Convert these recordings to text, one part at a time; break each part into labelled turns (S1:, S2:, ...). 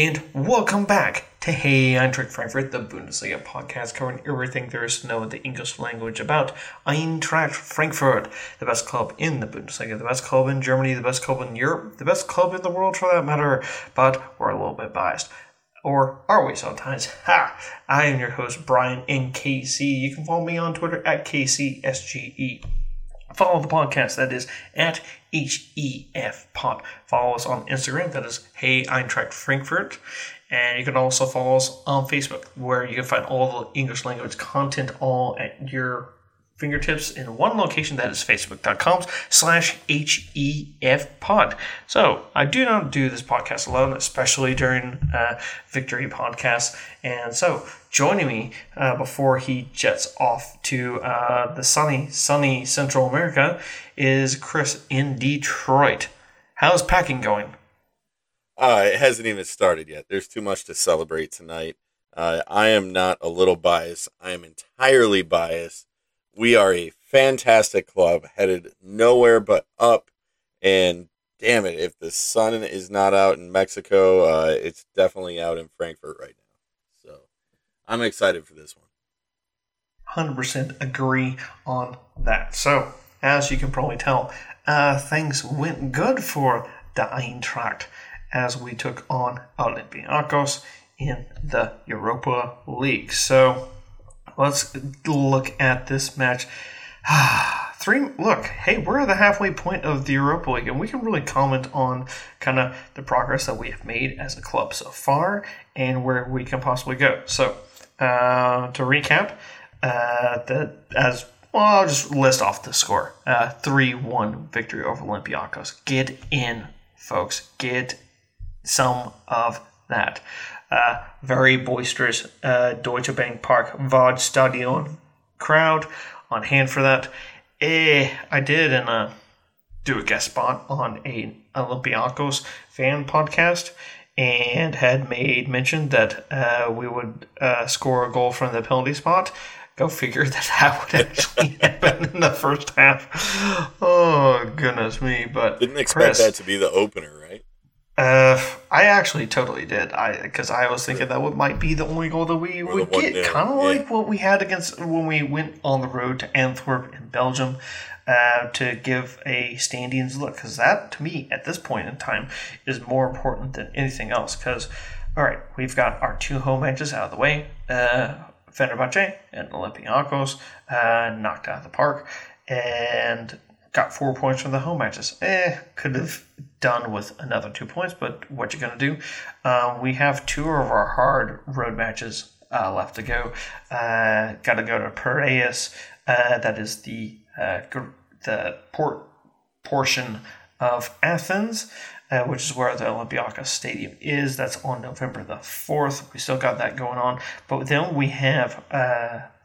S1: and welcome back to Hey Eintracht Frankfurt, the Bundesliga podcast covering everything there is to know in the English language about Eintracht Frankfurt, the best club in the Bundesliga, the best club in Germany, the best club in Europe, the best club in the world for that matter, but we're a little bit biased. Or are we sometimes? Ha! I am your host, Brian NKC. You can follow me on Twitter at KCSGE. Follow the podcast, that is at HEF Pod. Follow us on Instagram, that is Hey Eintracht Frankfurt. And you can also follow us on Facebook, where you can find all the English language content all at your fingertips in one location that is facebook.com slash hef pod so i do not do this podcast alone especially during uh, victory podcasts and so joining me uh, before he jets off to uh, the sunny sunny central america is chris in detroit. How's packing going?
S2: Uh, it hasn't even started yet. There's too much to celebrate tonight. Uh, i am not a little biased. I am entirely biased. We are a fantastic club headed nowhere but up. And damn it, if the sun is not out in Mexico, uh, it's definitely out in Frankfurt right now. I'm excited for this one.
S1: 100% agree on that. So, as you can probably tell, uh, things went good for the Eintracht as we took on Olympiacos in the Europa League. So, let's look at this match. Three. Look, hey, we're at the halfway point of the Europa League, and we can really comment on kind of the progress that we have made as a club so far, and where we can possibly go. So, uh, to recap, uh, that as well, I'll just list off the score: uh, three-one victory over Olympiacos. Get in, folks. Get some of that. Uh, very boisterous Deutsche Bank Park Waldstadion crowd on hand for that. Eh, I did and uh, do a guest spot on a Olympiacos fan podcast and had made mention that uh, we would uh, score a goal from the penalty spot. Go figure that that would actually happen in the first half. Oh goodness me! But
S2: didn't expect Chris, that to be the opener, right?
S1: Uh, I actually totally did. I because I was thinking that would might be the only goal that we or would get, kind of yeah. like what we had against when we went on the road to Antwerp in Belgium. Uh, to give a standings look because that to me at this point in time is more important than anything else because all right we've got our two home matches out of the way uh, Fenerbahce and Olympiacos uh, knocked out of the park and got four points from the home matches. Eh, could have done with another two points, but what you gonna do? Uh, we have two of our hard road matches uh, left to go. Uh, Got to go to Piraeus. Uh, that is the uh, the port portion of Athens. Uh, which is where the Olympiakos Stadium is. That's on November the 4th. We still got that going on. But then we have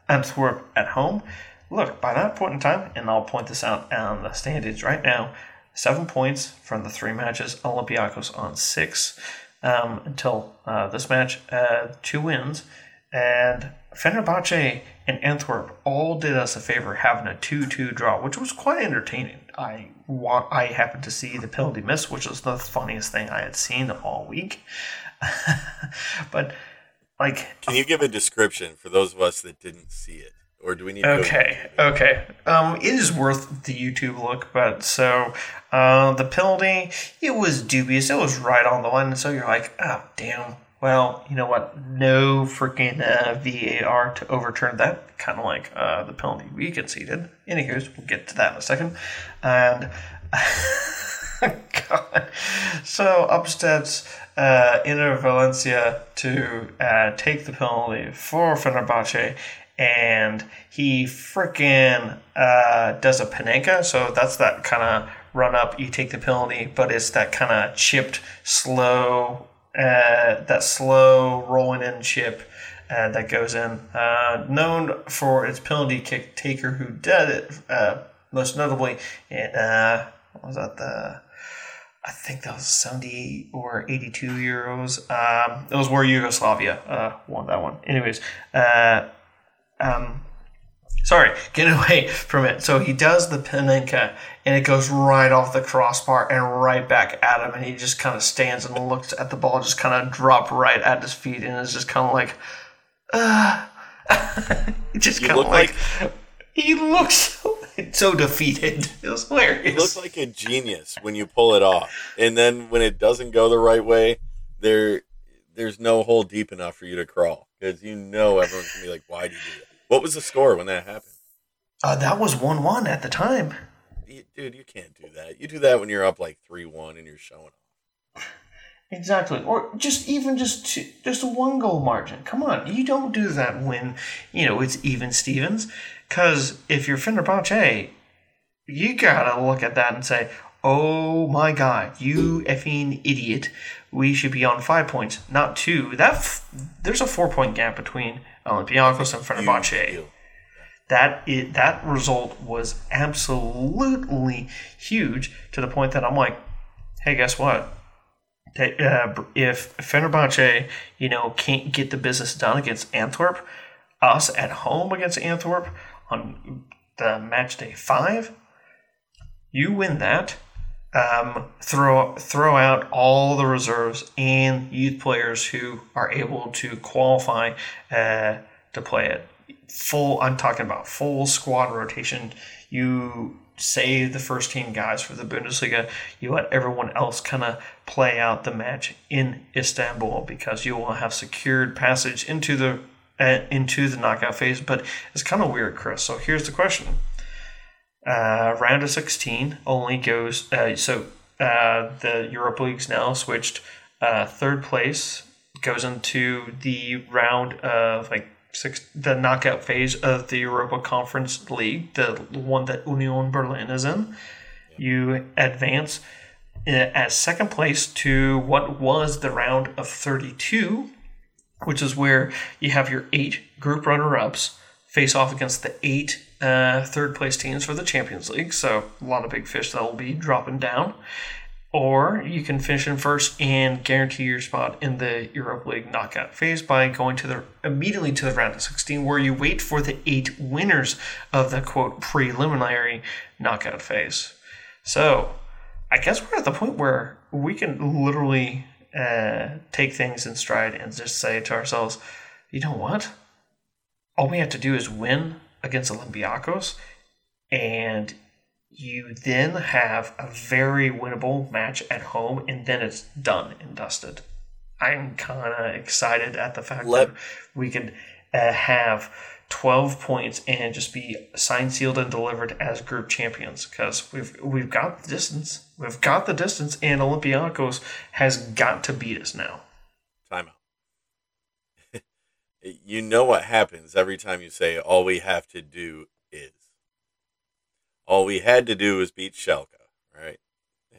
S1: Antwerp at home look, by that point in time, and I'll point this out on the standings right now, seven points from the three matches, Olympiakos on six um, until uh, this match, uh, two wins, and Fenerbahce and Antwerp all did us a favor having a 2-2 draw, which was quite entertaining. I want, I happened to see the penalty miss, which was the funniest thing I had seen all week. but like,
S2: can you give a description for those of us that didn't see it? or do we need?
S1: Okay, okay. Um, it is worth the YouTube look, but so uh, the penalty it was dubious. It was right on the line, and so you're like, oh damn. Well, you know what? No freaking uh, VAR to overturn that. Kind of like uh, the penalty we conceded. Anyways, we'll get to that in a second. And God, so up steps uh, Enner Valencia to uh, take the penalty for Fenerbahce and he freaking uh, does a Panenka. So that's that kind of run up, you take the penalty, but it's that kind of chipped, slow, uh, that slow rolling in chip uh, that goes in. Uh, known for its penalty kick taker who did it, uh, most notably in, uh, was that, the. I think that was 70 or 82 euros. Um, it was where Yugoslavia uh, won that one. Anyways, uh, um, sorry, get away from it. So he does the Panenka, and it goes right off the crossbar and right back at him, and he just kind of stands and looks at the ball, just kind of drop right at his feet, and is just kind of like, uh, just kind of like, like, he looks so, so defeated. It was hilarious.
S2: You look like a genius when you pull it off, and then when it doesn't go the right way, there, there's no hole deep enough for you to crawl because you know everyone's gonna be like, "Why do you do that?" What was the score when that happened?
S1: Uh, that was one one at the time.
S2: Dude, you can't do that. You do that when you're up like three one and you're showing off.
S1: Exactly, or just even just two, just a one goal margin. Come on, you don't do that when you know it's even Stevens. Because if you're Fenerbahce, you gotta look at that and say, "Oh my God, you effing idiot! We should be on five points, not two. That f- there's a four point gap between Olympiacos and Fenerbahce. That it, that result was absolutely huge to the point that I'm like, hey, guess what? Uh, if Fenerbahce, you know, can't get the business done against Antwerp, us at home against Antwerp on the match day five, you win that. Um, throw throw out all the reserves and youth players who are able to qualify uh, to play it. Full. I'm talking about full squad rotation. You save the first team guys for the Bundesliga. You let everyone else kind of play out the match in Istanbul because you will have secured passage into the uh, into the knockout phase. But it's kind of weird, Chris. So here's the question: uh, Round of 16 only goes. Uh, so uh, the Europa League's now switched. Uh, third place goes into the round of like six, the knockout phase of the Europa Conference League, the one that Union Berlin is in. You advance uh, as second place to what was the round of 32 which is where you have your eight group runner ups face off against the eight uh, third place teams for the Champions League. So a lot of big fish that will be dropping down. Or you can finish in first and guarantee your spot in the Europa League knockout phase by going to the immediately to the round of 16, where you wait for the eight winners of the quote preliminary knockout phase. So I guess we're at the point where we can literally uh, take things in stride and just say to ourselves, you know what? All we have to do is win against Olympiacos, and you then have a very winnable match at home, and then it's done and dusted. I'm kind of excited at the fact Let- that we could uh, have 12 points and just be signed, sealed, and delivered as group champions because we've we've got the distance. We've got the distance, and Olympiacos has got to beat us now.
S2: Timeout. You know what happens every time you say all we have to do is. All we had to do was beat Schalke, right?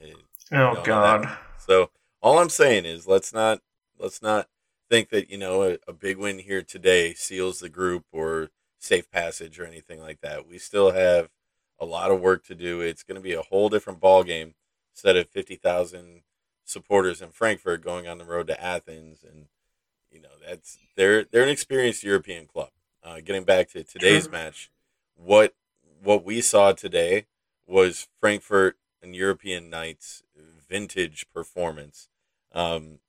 S1: And oh God.
S2: So all I'm saying is let's not let's not think that you know a, a, big win here today seals the group or safe passage or anything like that. We still have a lot of work to do. It's going to be a whole different ball game instead of fifty thousand supporters in Frankfurt going on the road to Athens, and you know that's they're they're an experienced European club. Uh, getting back to today's match, what what we saw today was Frankfurt and European Knights vintage performance. Um,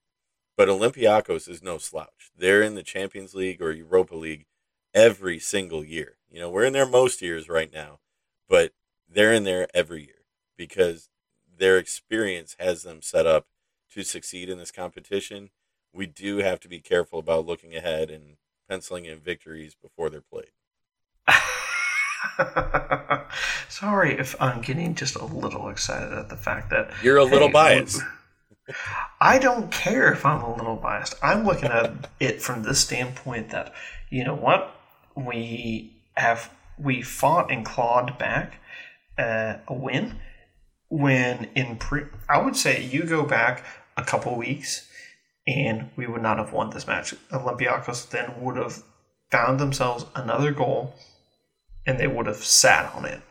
S2: but Olympiacos is no slouch. They're in the Champions League or Europa League every single year. You know, we're in there most years right now, but they're in there every year because their experience has them set up to succeed in this competition. We do have to be careful about looking ahead and penciling in victories before they're played.
S1: Sorry if I'm getting just a little excited at the fact that
S2: you're a little hey, biased.
S1: I don't care if I'm a little biased. I'm looking at it from this standpoint that, you know what, we have we fought and clawed back uh, a win when in pre. I would say you go back a couple weeks and we would not have won this match. Olympiacos then would have found themselves another goal and they would have sat on it.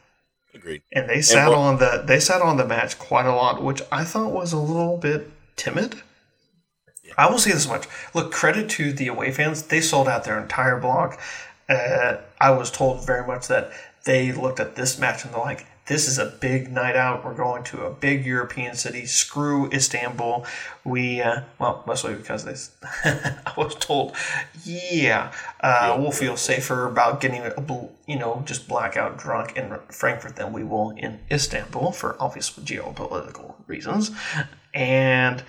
S2: Agreed.
S1: And they sat and what, on the they sat on the match quite a lot, which I thought was a little bit timid. Yeah. I will say this much: look, credit to the away fans; they sold out their entire block. uh, I was told very much that they looked at this match and they're like, this is a big night out. We're going to a big European city. Screw Istanbul. We, uh, well, mostly because they, I was told, yeah, uh, we'll feel safer about getting, a, you know, just blackout drunk in Frankfurt than we will in Istanbul for obvious geopolitical reasons. And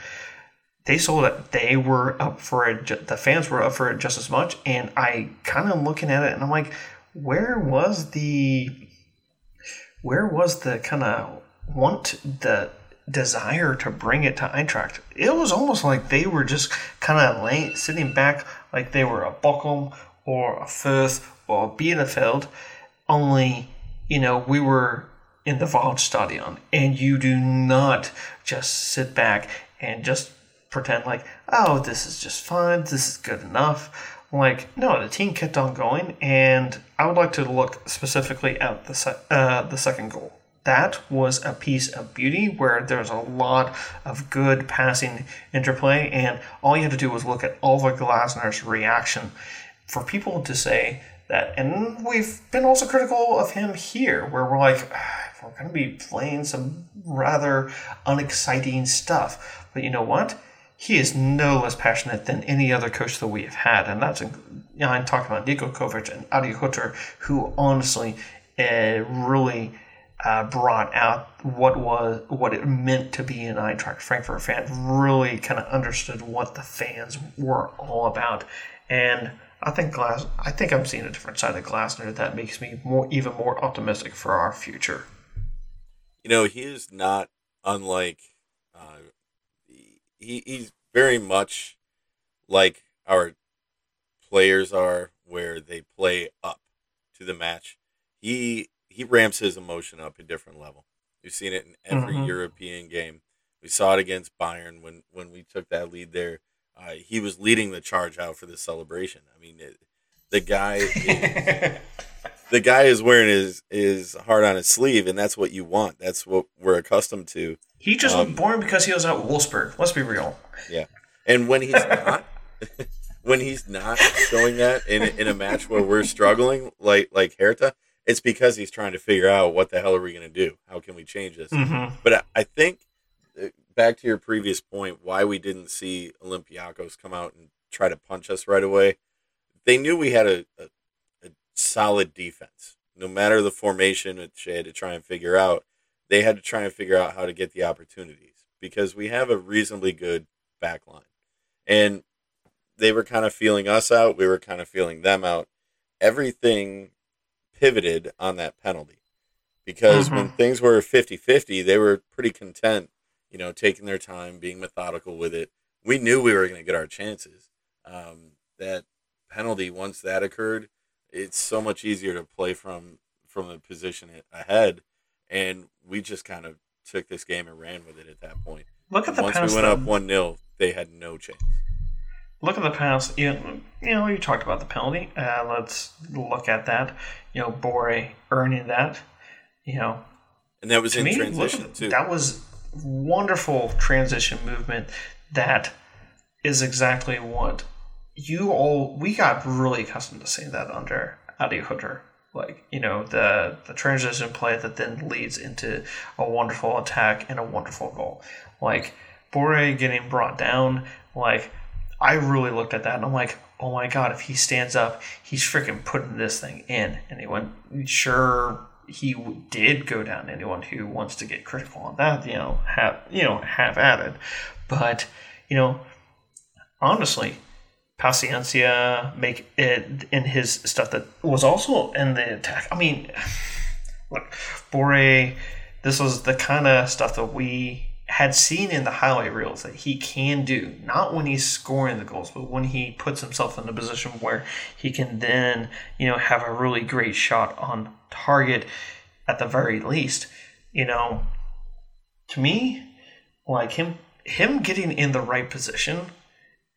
S1: they sold it. they were up for it. The fans were up for it just as much. And I kind of looking at it and I'm like, where was the where was the kind of want the desire to bring it to Eintracht? It was almost like they were just kind of laying, sitting back like they were a Bochum or a Fürth or a Bielefeld, only, you know, we were in the Waldstadion, and you do not just sit back and just pretend like, oh, this is just fine, this is good enough. Like, no, the team kept on going, and I would like to look specifically at the, se- uh, the second goal. That was a piece of beauty where there's a lot of good passing interplay, and all you had to do was look at Oliver Glasner's reaction. For people to say that, and we've been also critical of him here, where we're like, we're going to be playing some rather unexciting stuff. But you know what? He is no less passionate than any other coach that we have had, and that's you know, I'm talking about Niko Kovac and Adi Hutter, who honestly uh, really uh, brought out what was what it meant to be an Eintracht Frankfurt fan. Really kind of understood what the fans were all about, and I think Glass. I think I'm seeing a different side of Glasner that makes me more even more optimistic for our future.
S2: You know, he is not unlike he, he's very much like our players are, where they play up to the match. He he ramps his emotion up a different level. We've seen it in every mm-hmm. European game. We saw it against Bayern when when we took that lead there. Uh, he was leading the charge out for the celebration. I mean, it, the guy is, the guy is wearing his his heart on his sleeve, and that's what you want. That's what we're accustomed to.
S1: He just um, was born because he was at Wolfsburg. Let's be real.
S2: Yeah, and when he's not, when he's not showing that in in a match where we're struggling, like like Hertha, it's because he's trying to figure out what the hell are we going to do? How can we change this? Mm-hmm. But I, I think uh, back to your previous point, why we didn't see Olympiacos come out and try to punch us right away. They knew we had a, a solid defense. No matter the formation that they had to try and figure out, they had to try and figure out how to get the opportunities because we have a reasonably good back line. And they were kind of feeling us out. We were kind of feeling them out. Everything pivoted on that penalty because mm-hmm. when things were 50 50, they were pretty content, you know, taking their time, being methodical with it. We knew we were going to get our chances. Um, that penalty, once that occurred, it's so much easier to play from from the position ahead, and we just kind of took this game and ran with it at that point.
S1: Look at the
S2: once we went up one 0 they had no chance.
S1: Look at the pass. You, you know, you talked about the penalty. Uh, let's look at that. You know, Borré earning that. You know,
S2: and that was in me, transition at, too.
S1: That was wonderful transition movement. That is exactly what you all we got really accustomed to seeing that under Adi Hutter. Like, you know, the the transition play that then leads into a wonderful attack and a wonderful goal. Like Borré getting brought down, like I really looked at that and I'm like, oh my god, if he stands up, he's freaking putting this thing in. Went, sure, he did go down. Anyone who wants to get critical on that, you know, have you know, have added. But you know, honestly, Paciencia make it in his stuff that was also in the attack. I mean, look, Borré, this was the kind of stuff that we had seen in the highlight reels that he can do. Not when he's scoring the goals, but when he puts himself in a position where he can then, you know, have a really great shot on target at the very least. You know, to me, like him him getting in the right position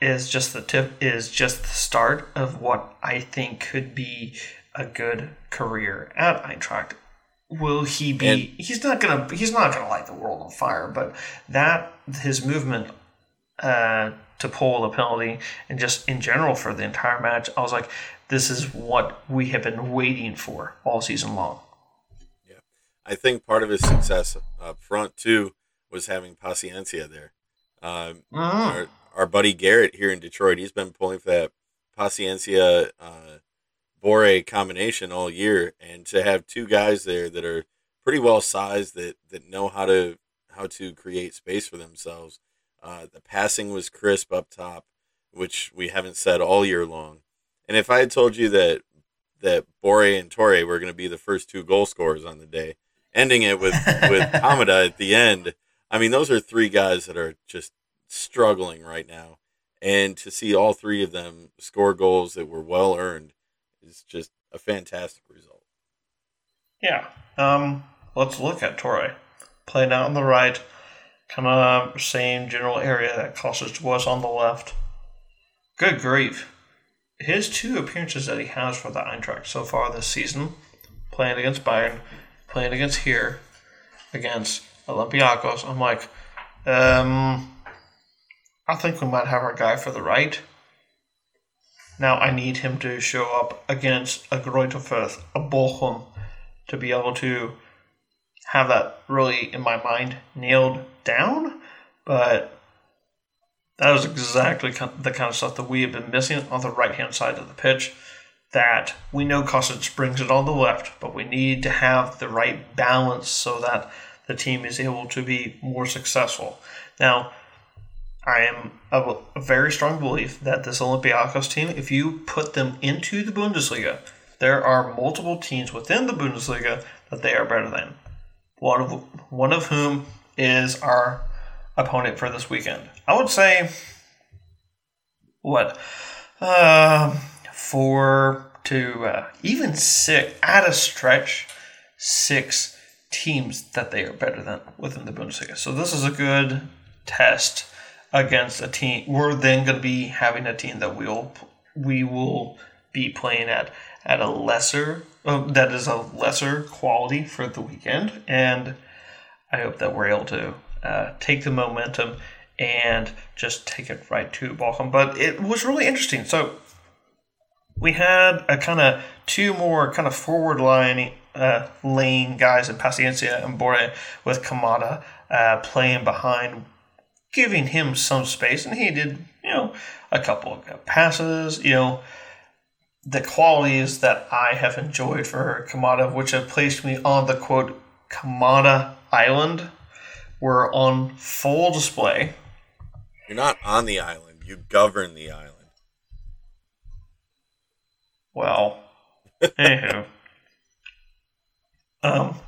S1: is just the tip is just the start of what I think could be a good career at Eintracht. Will he be? And, he's not gonna. He's not gonna light the world on fire. But that his movement uh, to pull the penalty and just in general for the entire match, I was like, this is what we have been waiting for all season long.
S2: Yeah. I think part of his success up front, too, was having Paciencia there. Um, mm. our, our, buddy Garrett here in Detroit, he's been pulling for that Paciencia uh, Borré combination all year. And to have two guys there that are pretty well sized, that, that know how to how to create space for themselves uh, the passing was crisp up top, which we haven't said all year long. And if I had told you that that Borré and Toure were going to be the first two goal scorers on the day, ending it with with Kamada at the end, I mean, those are three guys that are just struggling right now. And to see all three of them score goals that were well earned is just a fantastic result.
S1: Yeah. Um, let's look at Toure. Playing out on the right, kind of same general area that Kostic was on the left. Good grief. His two appearances that he has for the Eintracht so far this season, playing against Bayern, playing against here, against Olympiacos, I'm like, um, I think we might have our guy for the right. Now I need him to show up against a Greuther a Bochum, to be able to have that really in my mind nailed down, but that is exactly the kind of stuff that we have been missing on the right hand side of the pitch. That we know Kostic brings it on the left, but we need to have the right balance so that the team is able to be more successful. Now, I am of a very strong belief that this Olympiacos team, if you put them into the Bundesliga, there are multiple teams within the Bundesliga that they are better than one of one of whom is our opponent for this weekend. I would say what uh, four to uh, even six at a stretch six teams that they are better than within the Bundesliga. So this is a good test against a team. We're then going to be having a team that we'll we will be playing at at a lesser uh, that is a lesser quality for the weekend, and I hope that we're able to uh, take the momentum and just take it right to Bochum. But it was really interesting. So we had a kind of two more kind of forward line uh, lane guys in Paciencia and Borré with Kamada uh, playing behind, giving him some space, and he did you know a couple of passes, you know the qualities that I have enjoyed for Kamada, which have placed me on the quote Kamada Island, were on full display.
S2: You're not on the island, you govern the island.
S1: Well, anywho. Um,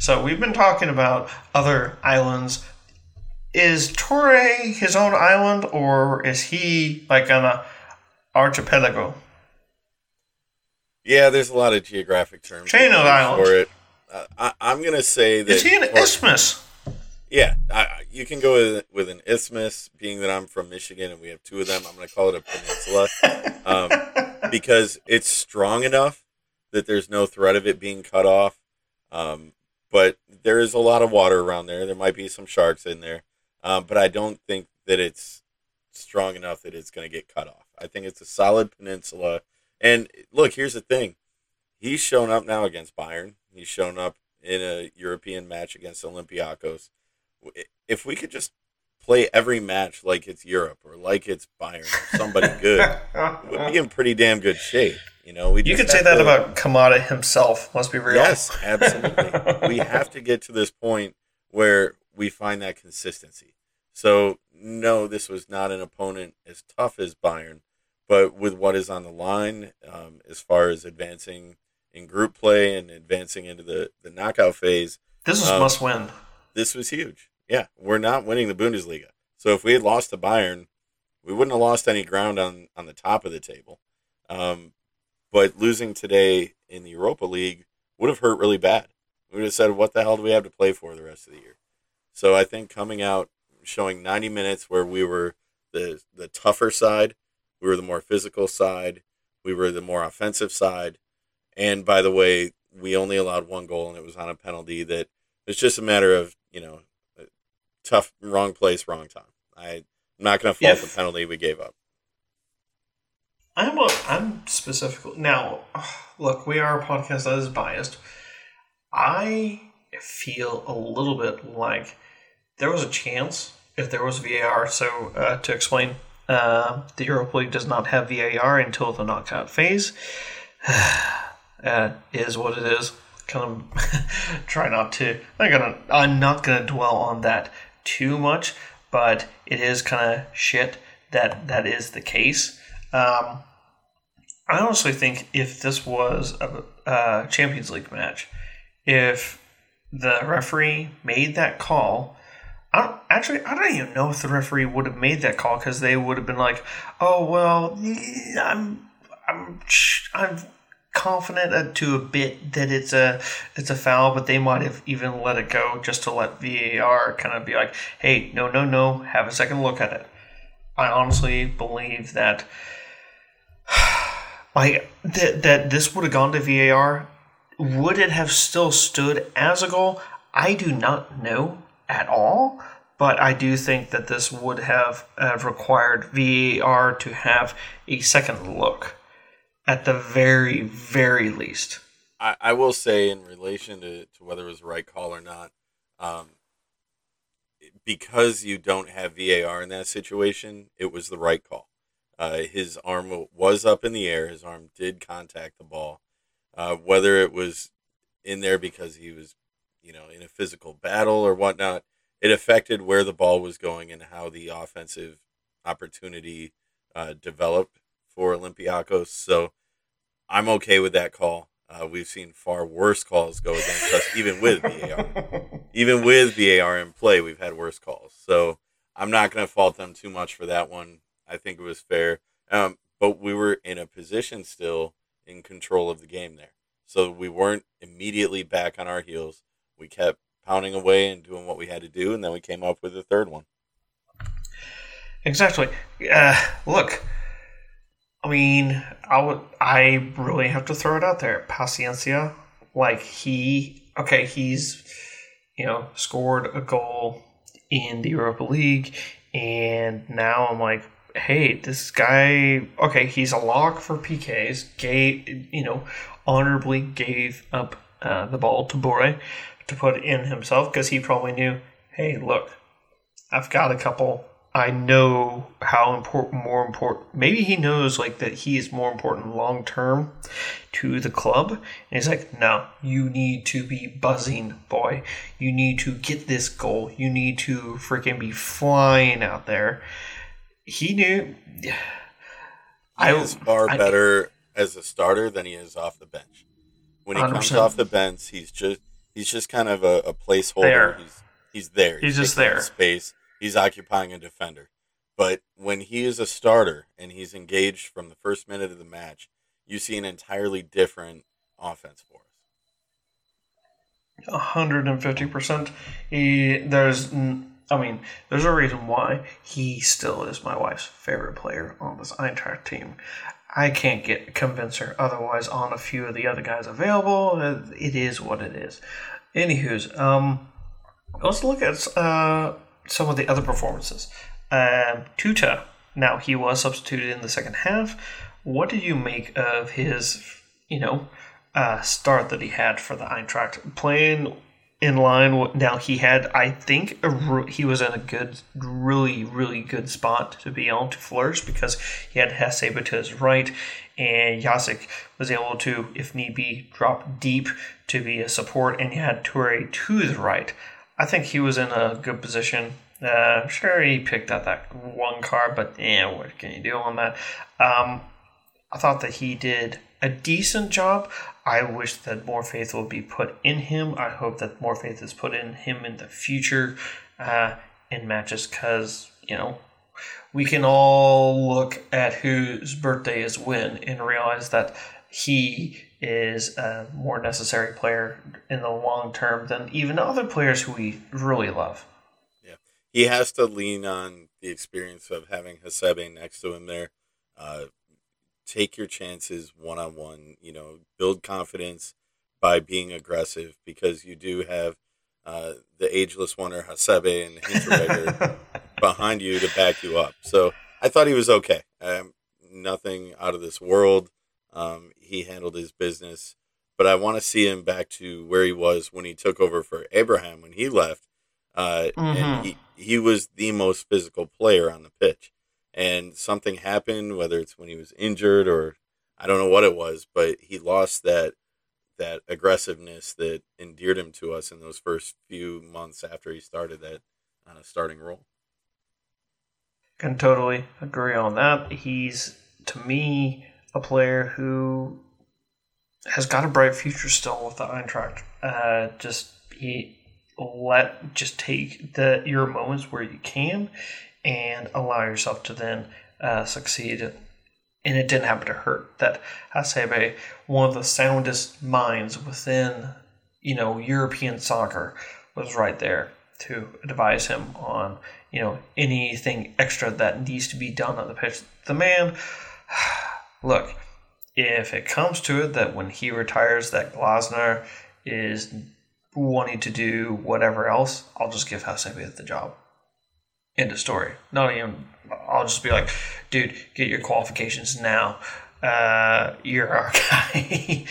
S1: so we've been talking about other islands. Is Toure his own island, or is he like on a archipelago?
S2: Yeah, there's a lot of geographic terms.
S1: Chain of islands. For it.
S2: Uh, I, am going to say that.
S1: Is he an isthmus?
S2: Yeah, I, you can go with, with an isthmus, being that I'm from Michigan and we have two of them. I'm going to call it a peninsula um, because it's strong enough that there's no threat of it being cut off. Um, but there is a lot of water around there. There might be some sharks in there, um, but I don't think that it's strong enough that it's going to get cut off. I think it's a solid peninsula and look, here's the thing: he's shown up now against Bayern. He's shown up in a European match against Olympiacos. If we could just play every match like it's Europe or like it's Bayern or somebody good, we'd be in pretty damn good shape. You know, we
S1: you could say that to, about Kamada himself. Let's be real.
S2: Yes, absolutely. we have to get to this point where we find that consistency. So no, this was not an opponent as tough as Bayern, but with what is on the line um, as far as advancing in group play and advancing into the, the knockout phase.
S1: This is um, must win.
S2: This was huge. Yeah, we're not winning the Bundesliga. So if we had lost to Bayern, we wouldn't have lost any ground on, on the top of the table. Um, but losing today in the Europa League would have hurt really bad. We would have said, what the hell do we have to play for the rest of the year? So I think coming out, showing 90 minutes where we were the, the tougher side – we were the more physical side. We were the more offensive side. And by the way, we only allowed one goal, and it was on a penalty. That it's just a matter of you know, uh, tough, wrong place, wrong time. I I'm not going to fault the penalty we gave up.
S1: I'm a, I'm specifically now. Look, we are a podcast that is biased. I feel a little bit like there was a chance if there was VAR. So uh, to explain, uh, the Europa League does not have VAR until the knockout phase. uh, is what it is. Kind of try not to. I'm gonna. I'm not gonna dwell on that too much, but it is kind of shit that that is the case. Um, I honestly think if this was a, a Champions League match, if the referee made that call, I don't, actually I don't even know if the referee would have made that call because they would have been like, "Oh well, I'm I'm I'm confident to a bit that it's a it's a foul, but they might have even let it go just to let VAR kind of be like, "Hey, no, no, no, have a second look at it." I honestly believe that like that that this would have gone to VAR. Would it have still stood as a goal? I do not know at all, but I do think that this would have required VAR to have a second look at the very, very least.
S2: I, I will say, in relation to, to whether it was the right call or not, um, because you don't have VAR in that situation, it was the right call. Uh, his arm was up in the air. His arm did contact the ball. Uh, whether it was in there because he was, you know, in a physical battle or whatnot, it affected where the ball was going and how the offensive opportunity uh, developed for Olympiacos. So I'm okay with that call. Uh, we've seen far worse calls go against us, even with VAR. even with VAR in play, we've had worse calls. So I'm not going to fault them too much for that one. I think it was fair. Um, but we were in a position still in control of the game there. So we weren't immediately back on our heels. We kept pounding away and doing what we had to do, and then we came up with the third one.
S1: Exactly. Uh, look, I mean, I would, I really have to throw it out there. Paciencia, like he, okay, he's, you know, scored a goal in the Europa League, and now I'm like, hey, this guy, okay, he's a lock for PKs. Gave, you know, honorably gave up uh, the ball to Borré to put in himself because he probably knew, hey, look, I've got a couple. I know how important, more important. Maybe he knows like that he is more important long term to the club. And he's like, no, you need to be buzzing, boy. You need to get this goal. You need to freaking be flying out there he knew.
S2: He I was far I, better as a starter than he is off the bench. When he 100%. comes off the bench, he's just he's just kind of a, a placeholder. There. He's he's there.
S1: He's, he's just there.
S2: Space. He's occupying a defender. But when he is a starter and he's engaged from the first minute of the match, you see an entirely different offense for
S1: us. hundred and fifty percent. He there's I mean, there's a reason why he still is my wife's favorite player on this Eintracht team. I can't get convince her otherwise on a few of the other guys available. It is what it is. Anywho's, um, let's look at uh, some of the other performances. Uh, Tuta, now he was substituted in the second half. What did you make of his, you know, uh, start that he had for the Eintracht? Playing in line. Now he had, I think, a, he was in a good, really, really good spot to be able to flourish because he had Hasebe to his right, and Jakic was able to, if need be, drop deep to be a support, and he had Toure to the right. I think he was in a good position. Uh, sure, he picked up that one card, but yeah, what can you do on that? Um, I thought that he did a decent job. I wish that more faith will be put in him. I hope that more faith is put in him in the future uh, in matches because, you know, we can all look at whose birthday is when and realize that he is a more necessary player in the long term than even other players who we really love.
S2: Yeah. He has to lean on the experience of having Hasebe next to him there. Uh, take your chances one on one. You know, build confidence by being aggressive because you do have uh, the ageless wonder Hasebe and Hinteregger behind you to back you up. So I thought he was okay. Um, nothing out of this world. Um, he handled his business, but I want to see him back to where he was when he took over for Abraham when he left. Uh, mm-hmm. And he, he was the most physical player on the pitch. And something happened, whether it's when he was injured or I don't know what it was, but he lost that that aggressiveness that endeared him to us in those first few months after he started that uh, starting role.
S1: Can totally agree on that. He's to me a player who has got a bright future still with the Eintracht. Uh, just he let just take the your moments where you can and allow yourself to then uh, succeed. And it didn't happen to hurt. That Hasebe, one of the soundest minds within you know European soccer, was right there to advise him on you know anything extra that needs to be done on the pitch. The man, look, if it comes to it that when he retires, that Glasner is wanting to do whatever else, I'll just give Hasebe the job. End of story. Not even. I'll just be like, dude, get your qualifications now uh, you're our guy.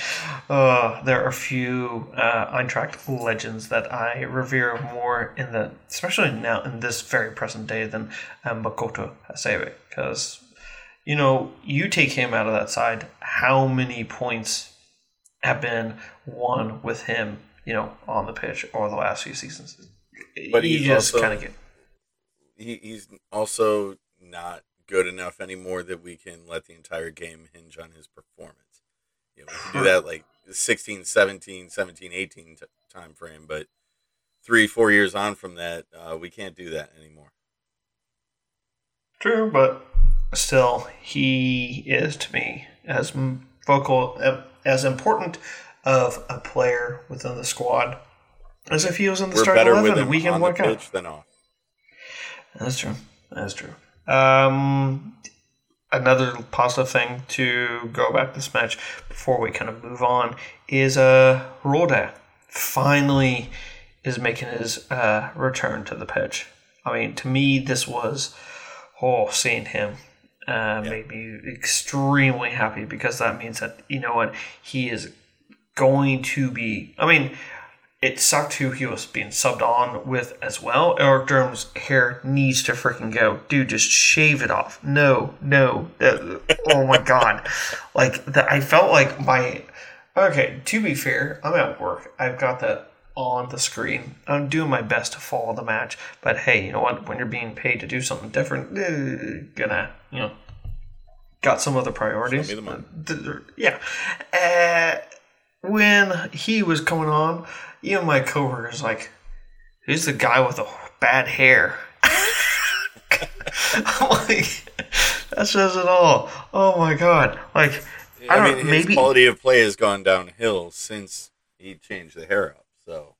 S1: uh, there are a few uh, Eintracht legends that I revere more in the, especially now in this very present day than um, Makoto Hasebe. Because, you know, you take him out of that side, how many points have been won with him, you know, on the pitch over the last few seasons?
S2: But he just kind of get. He, he's also not good enough anymore that we can let the entire game hinge on his performance. You know, we can do that like 16, 17, 17, 18 t- time frame, but three, four years on from that, uh, we can't do that anymore.
S1: True, but still, he is to me as vocal, as important of a player within the squad as if he was in the We're starting eleven. We can work out. Than off. That's true. That's true. Um, another positive thing to go back to this match before we kind of move on is uh, Rode finally is making his uh, return to the pitch. I mean, to me, this was oh, seeing him uh, yeah. made me extremely happy because that means that you know what he is going to be. I mean, it sucked who he was being subbed on with as well. Eric Durm's hair needs to freaking go. Dude, just shave it off. No, no. Uh, oh my god. Like that I felt like my Okay, to be fair, I'm at work. I've got that on the screen. I'm doing my best to follow the match, but hey, you know what? When you're being paid to do something different, eh, gonna, you know, got some other priorities. Uh, yeah. Uh, when he was coming on, even my coworkers like, who's the guy with the bad hair? I'm like, that says it all. Oh my god! Like,
S2: I, I mean, his maybe quality of play has gone downhill since he changed the hair up. So,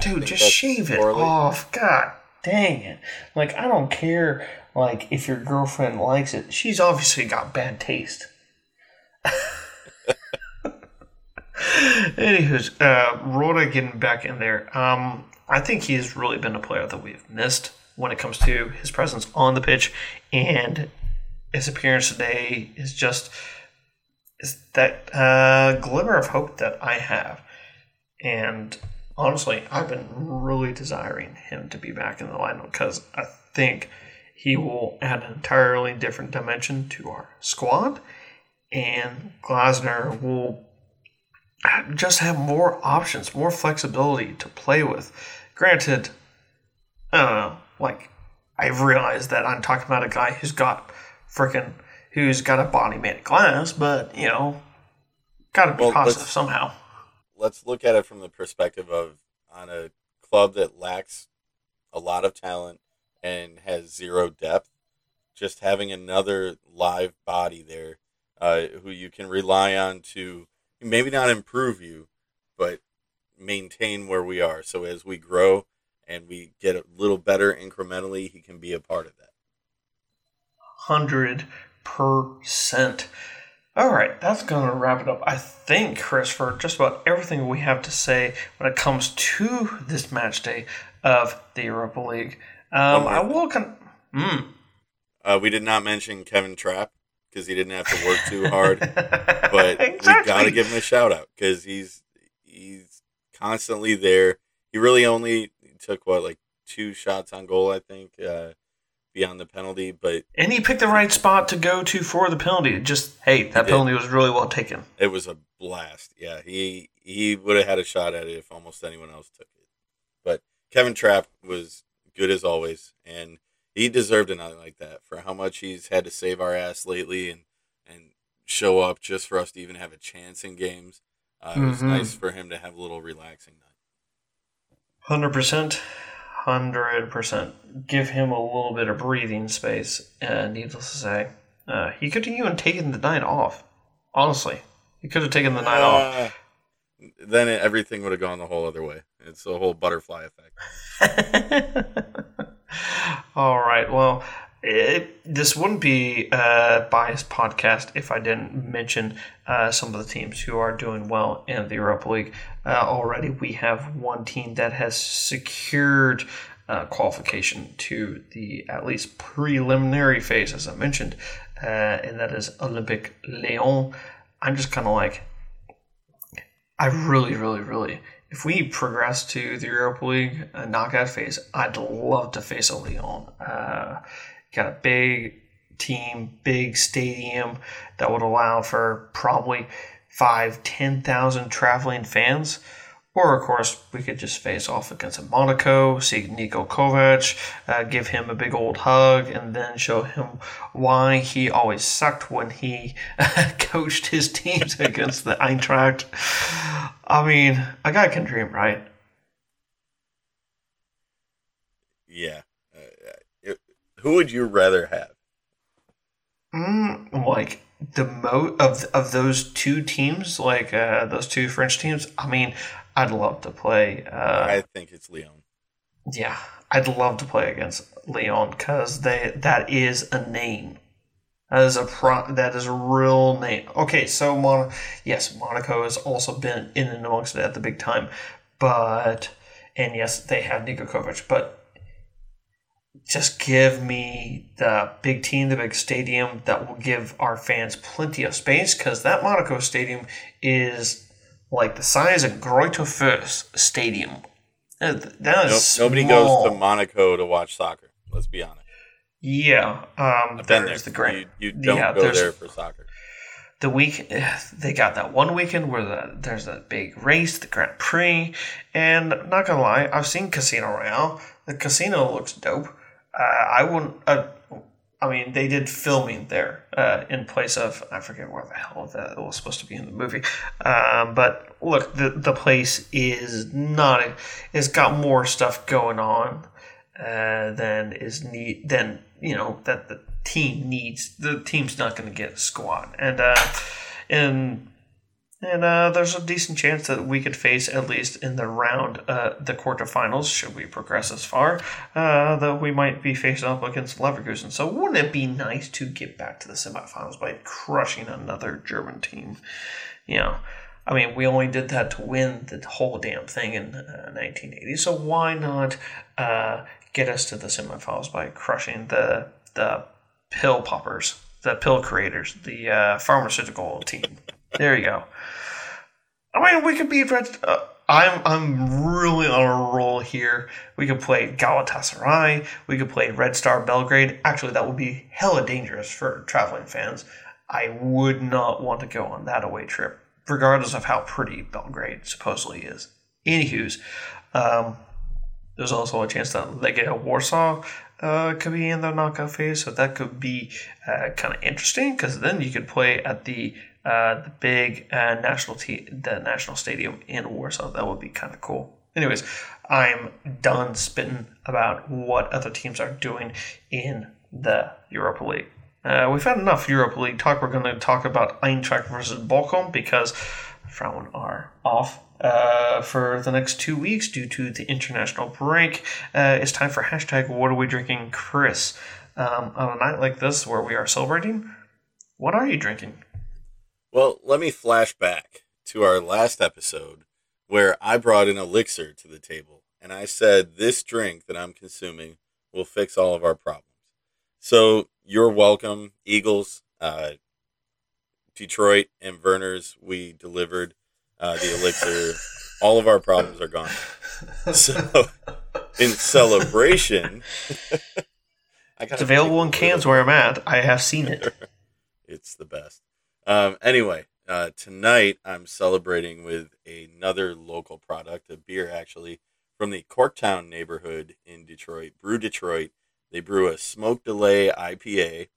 S1: dude, just shave it off. God dang it! Like, I don't care. Like, if your girlfriend likes it, she's obviously got bad taste. Anywho's, uh, getting back in there. Um, I think he's really been a player that we've missed when it comes to his presence on the pitch, and his appearance today is just is that uh, glimmer of hope that I have. And honestly, I've been really desiring him to be back in the lineup because I think he will add an entirely different dimension to our squad, and Glasner will just have more options, more flexibility to play with. Granted, I don't know, like, I've realized that I'm talking about a guy who's got freaking, who's got a body made of glass, but, you know, gotta be well, positive somehow.
S2: Let's look at it from the perspective of on a club that lacks a lot of talent and has zero depth, just having another live body there uh, who you can rely on to maybe not improve you, but maintain where we are. So as we grow and we get a little better incrementally, he can be a part of that.
S1: Hundred percent. All right, that's going to wrap it up. I think, Chris, for just about everything we have to say when it comes to this match day of the Europa League. Um, I will. Con- mm.
S2: uh, we did not mention Kevin Trapp because he didn't have to work too hard, but exactly. we got to give him a shout out because he's he's constantly there. He really only took what like two shots on goal, I think, uh, beyond the penalty. But
S1: and he picked the right spot to go to for the penalty. Just hey, that penalty was really well taken.
S2: It was a blast. Yeah, he he would have had a shot at it if almost anyone else took it. But Kevin Trapp was good as always, and he deserved a night like that for how much he's had to save our ass lately and and show up just for us to even have a chance in games. Uh, it was mm-hmm. nice for him to have a little relaxing night.
S1: Hundred percent, hundred percent. Give him a little bit of breathing space. Uh, needless to say, uh, he could have even taken the night off. Honestly, he could have taken the night off. Uh,
S2: then it, everything would have gone the whole other way. It's a whole butterfly
S1: effect. All right. Well, it, this wouldn't be a biased podcast if I didn't mention uh, some of the teams who are doing well in the Europa League. Uh, already, we have one team that has secured uh, qualification to the at least preliminary phase, as I mentioned, uh, and that is Olympic Lyon. I'm just kind of like, I really, really, really if we progress to the Europa League uh, knockout phase, I'd love to face a Lyon. Uh, got a big team, big stadium that would allow for probably five, ten thousand traveling fans. Or, of course, we could just face off against Monaco, see Niko Kovac, uh, give him a big old hug, and then show him why he always sucked when he coached his teams against the Eintracht. I mean, a guy can dream, right?
S2: Yeah. Uh, who would you rather have?
S1: Mm, like the mo of of those two teams, like uh, those two French teams. I mean, I'd love to play. Uh,
S2: I think it's Lyon.
S1: Yeah, I'd love to play against Lyon because they that is a name. That is a pro, that is a real name. Okay, so Mon- yes, Monaco has also been in and amongst it at the big time, but and yes, they have Niko Kovac, but just give me the big team, the big stadium that will give our fans plenty of space because that Monaco stadium is like the size of Greuther Fürth Stadium. That is
S2: nobody goes to Monaco to watch soccer. Let's be honest.
S1: Yeah, um, there's
S2: there.
S1: the grand.
S2: You, you don't yeah, go there for soccer.
S1: The week they got that one weekend where the, there's a big race, the Grand Prix, and not gonna lie, I've seen Casino Royale. The casino looks dope. Uh, I wouldn't. Uh, I mean, they did filming there uh, in place of I forget where the hell that was supposed to be in the movie. Um, but look, the the place is not. It's got more stuff going on uh, than is need than you know that the team needs. The team's not going to get a squad, and uh, and and uh, there's a decent chance that we could face, at least in the round, uh, the quarterfinals, should we progress as far, uh, that we might be facing up against Leverkusen. So wouldn't it be nice to get back to the semifinals by crushing another German team? You know, I mean, we only did that to win the whole damn thing in 1980. Uh, so why not uh, get us to the semifinals by crushing the the pill poppers, the pill creators, the uh, pharmaceutical team? There you go. I mean, we could be. Uh, I'm I'm really on a roll here. We could play Galatasaray. We could play Red Star Belgrade. Actually, that would be hella dangerous for traveling fans. I would not want to go on that away trip, regardless of how pretty Belgrade supposedly is. Anywho's, um, there's also a chance that Legia Warsaw uh, could be in the knockout phase, so that could be uh, kind of interesting because then you could play at the uh, the big uh, national te- the national stadium in Warsaw. That would be kind of cool. Anyways, I'm done spitting about what other teams are doing in the Europa League. Uh, we've had enough Europa League talk. We're going to talk about Eintracht versus Bochum because Frauen are off uh, for the next two weeks due to the international break. Uh, it's time for hashtag What Are We Drinking, Chris? Um, on a night like this where we are celebrating, what are you drinking?
S2: Well, let me flash back to our last episode where I brought an elixir to the table and I said this drink that I'm consuming will fix all of our problems. So you're welcome, Eagles, uh, Detroit, and Vernors. We delivered uh, the elixir. all of our problems are gone. So, in celebration,
S1: it's available in cans where I'm at. I have seen it.
S2: it's the best. Um, anyway, uh, tonight I'm celebrating with another local product, a beer actually from the Corktown neighborhood in Detroit, Brew Detroit. They brew a smoke delay IPA.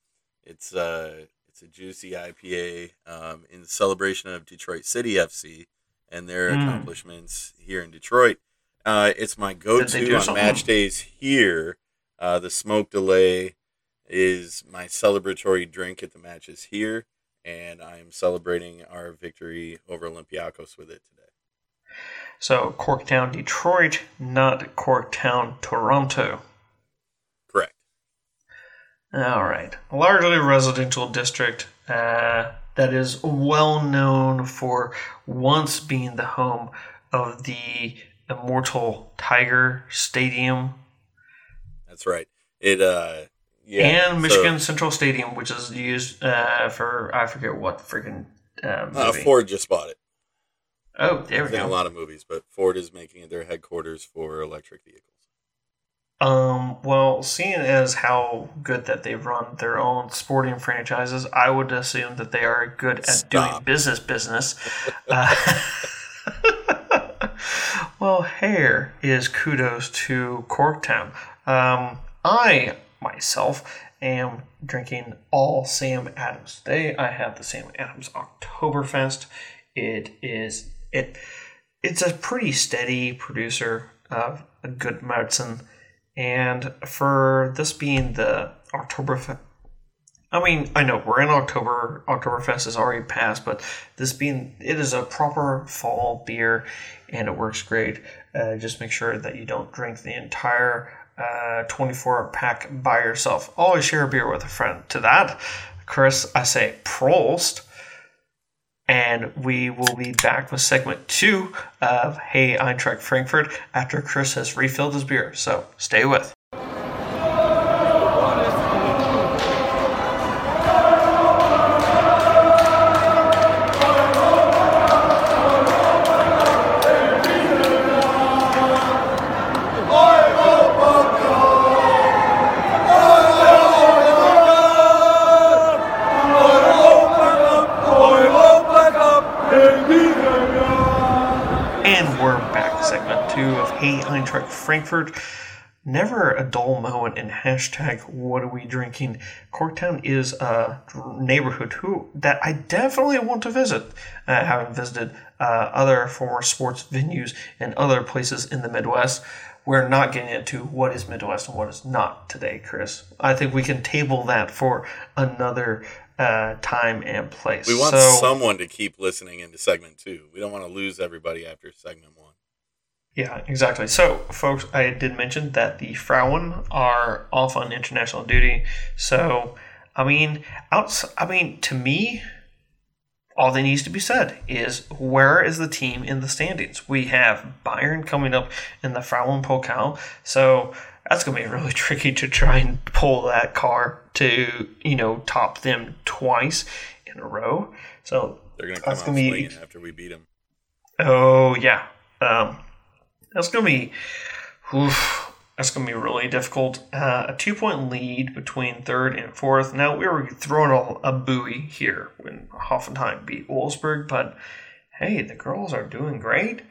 S2: It's uh it's a juicy IPA um, in celebration of Detroit City FC and their mm. accomplishments here in Detroit. Uh, it's my go-to on something? match days here. Uh, the smoke delay is my celebratory drink at the matches here, and I am celebrating our victory over Olympiacos with it today.
S1: So Corktown, Detroit, not Corktown, Toronto.
S2: Correct.
S1: All right. Largely residential district uh, that is well known for once being the home of the Immortal Tiger Stadium.
S2: That's right. It uh
S1: yeah, and Michigan so, Central Stadium, which is used uh, for I forget what freaking uh, uh,
S2: Ford just bought it.
S1: Oh, there we go.
S2: A lot of movies, but Ford is making it their headquarters for electric vehicles.
S1: Um, well, seeing as how good that they run their own sporting franchises, I would assume that they are good at Stop. doing business business. uh, well, here is kudos to Corktown. Um, I myself am drinking all Sam Adams today. I have the Sam Adams Oktoberfest. It is it it's a pretty steady producer of a good medicine. And for this being the Oktoberfest, I mean, I know we're in October. Oktoberfest is already passed, but this being it is a proper fall beer, and it works great. Uh, just make sure that you don't drink the entire uh, 24 pack by yourself. Always share a beer with a friend. To that, Chris, I say Prost. And we will be back with segment two of Hey Eintracht Frankfurt after Chris has refilled his beer. So stay with. Frankfurt. Never a dull moment in hashtag what are we drinking. Corktown is a neighborhood who that I definitely want to visit, uh, having visited uh, other former sports venues and other places in the Midwest. We're not getting into what is Midwest and what is not today, Chris. I think we can table that for another uh, time and place.
S2: We want so, someone to keep listening into segment two. We don't want to lose everybody after segment one.
S1: Yeah, exactly. So, folks, I did mention that the Frauen are off on international duty. So, I mean, outs- I mean, to me, all that needs to be said is where is the team in the standings? We have Bayern coming up in the Frauen Pokal, so that's going to be really tricky to try and pull that car to you know top them twice in a row. So
S2: they're going to come out be, after we beat them.
S1: Oh yeah. Um, that's going to be, oof, that's going to be really difficult. Uh, a two point lead between third and fourth. Now, we were throwing a, a buoy here when Hoffenheim beat Wolfsburg, but hey, the girls are doing great.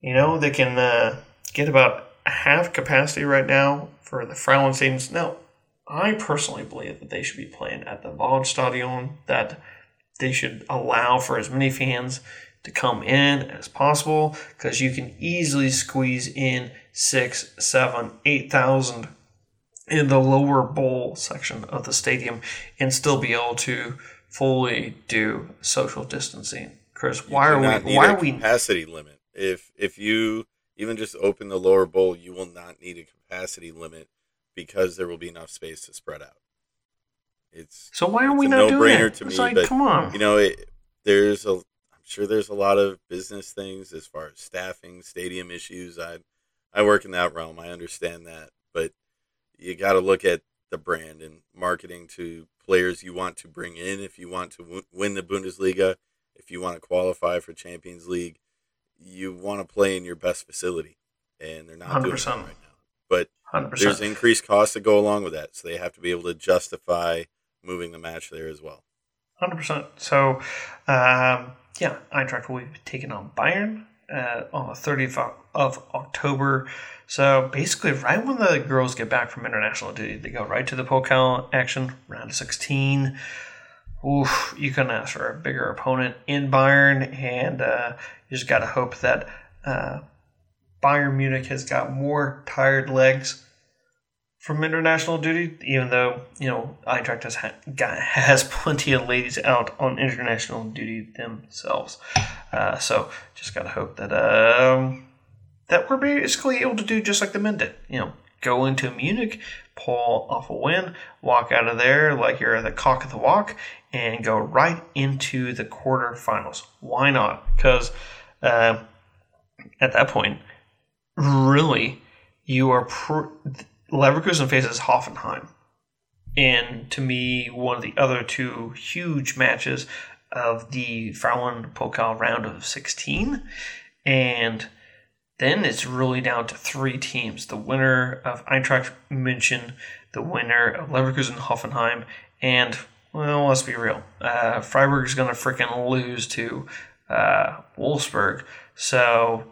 S1: You know, they can uh, get about half capacity right now for the Frauen teams. Now, I personally believe that they should be playing at the Waldstadion, that they should allow for as many fans to come in as possible because you can easily squeeze in six, seven, eight thousand in the lower bowl section of the stadium and still be able to fully do social distancing. Chris, why are we? Why are we
S2: capacity limit? If if you even just open the lower bowl, you will not need a capacity limit because there will be enough space to spread out. It's
S1: so why are we not doing it? To me, like, but, come on,
S2: you know, it, there's a I'm sure there's a lot of business things as far as staffing, stadium issues. I I work in that realm. I understand that, but you got to look at the brand and marketing to players you want to bring in if you want to w- win the Bundesliga, if you want to qualify for Champions League, you want to play in your best facility, and they're not 100%. doing that right now. But 100%. there's increased costs that go along with that, so they have to be able to justify moving the match there as well.
S1: Hundred percent. So, um, yeah, Eintracht will be taking on Bayern uh, on the 30th of October. So basically, right when the girls get back from international duty, they go right to the Pokal action, round of 16. Oof, you can ask for a bigger opponent in Bayern, and uh, you just got to hope that uh, Bayern Munich has got more tired legs from international duty, even though you know Eintracht has got, has plenty of ladies out on international duty themselves. Uh, so just gotta hope that um, that we're basically able to do just like the men did. You know, go into Munich, pull off a win, walk out of there like you're the cock of the walk, and go right into the quarterfinals. Why not? Because uh, at that point, really, you are. Pr- Leverkusen faces Hoffenheim. And to me, one of the other two huge matches of the Frauen Pokal round of 16. And then it's really down to three teams the winner of Eintracht München, the winner of Leverkusen Hoffenheim, and, well, let's be real, uh, Freiburg's going to freaking lose to uh, Wolfsburg. So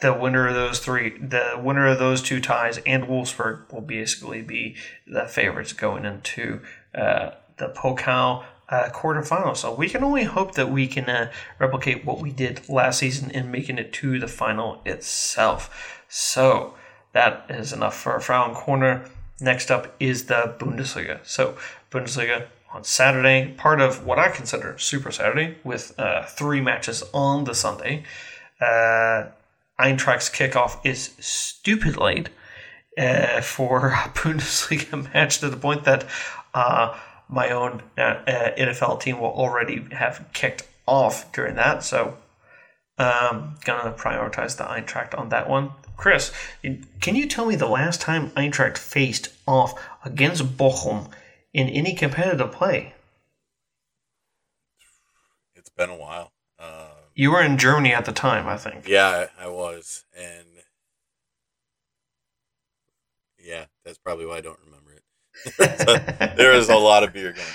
S1: the winner of those three, the winner of those two ties, and Wolfsburg will basically be the favorites going into uh, the Pokal uh, quarterfinals. So we can only hope that we can uh, replicate what we did last season in making it to the final itself. So that is enough for our Frauen Corner. Next up is the Bundesliga. So Bundesliga on Saturday, part of what I consider Super Saturday, with uh, three matches on the Sunday. Uh, Eintracht's kickoff is stupid late uh, for a Bundesliga match to the point that uh, my own uh, uh NFL team will already have kicked off during that. So, um, gonna prioritize the Eintracht on that one. Chris, can you tell me the last time Eintracht faced off against Bochum in any competitive play?
S2: It's been a while. Uh,
S1: you were in Germany at the time, I think.
S2: Yeah, I was, and yeah, that's probably why I don't remember it. there is a lot of beer going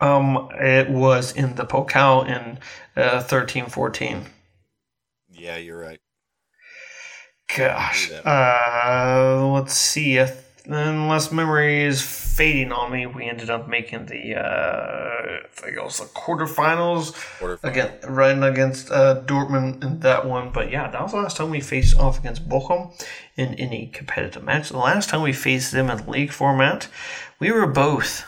S1: down. Um, it was in the Pokal in uh, thirteen fourteen.
S2: Yeah, you're right.
S1: Gosh, uh, let's see. If unless memory is fading on me, we ended up making the uh, I think it was the quarterfinals, quarterfinals. again running against uh, Dortmund in that one. But yeah, that was the last time we faced off against Bochum in any competitive match. The last time we faced them in league format, we were both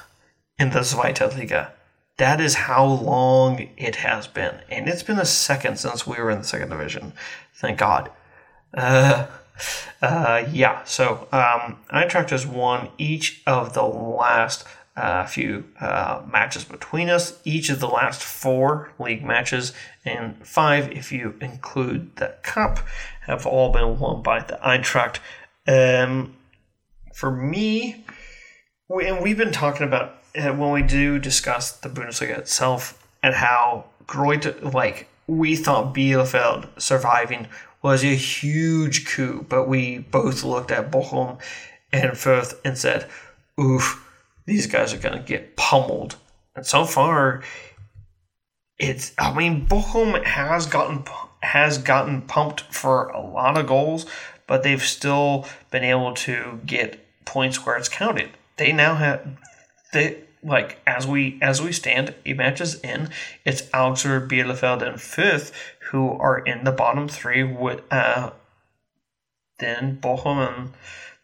S1: in the Zweite Liga. That is how long it has been, and it's been a second since we were in the second division. Thank God. Uh, uh, yeah, so um, Eintracht has won each of the last uh, few uh, matches between us, each of the last four league matches, and five if you include the cup, have all been won by the Eintracht. Um, for me, we, and we've been talking about uh, when we do discuss the Bundesliga itself and how Greuther, like we thought Bielefeld surviving was a huge coup, but we both looked at Bochum and Fürth and said, oof, these guys are going to get pummeled. And so far, it's, I mean, Bochum has gotten, has gotten pumped for a lot of goals, but they've still been able to get points where it's counted. They now have, they, like as we as we stand eight matches in, it's Augsburg, Bielefeld, and Fürth who are in the bottom three. With uh, then Bochum and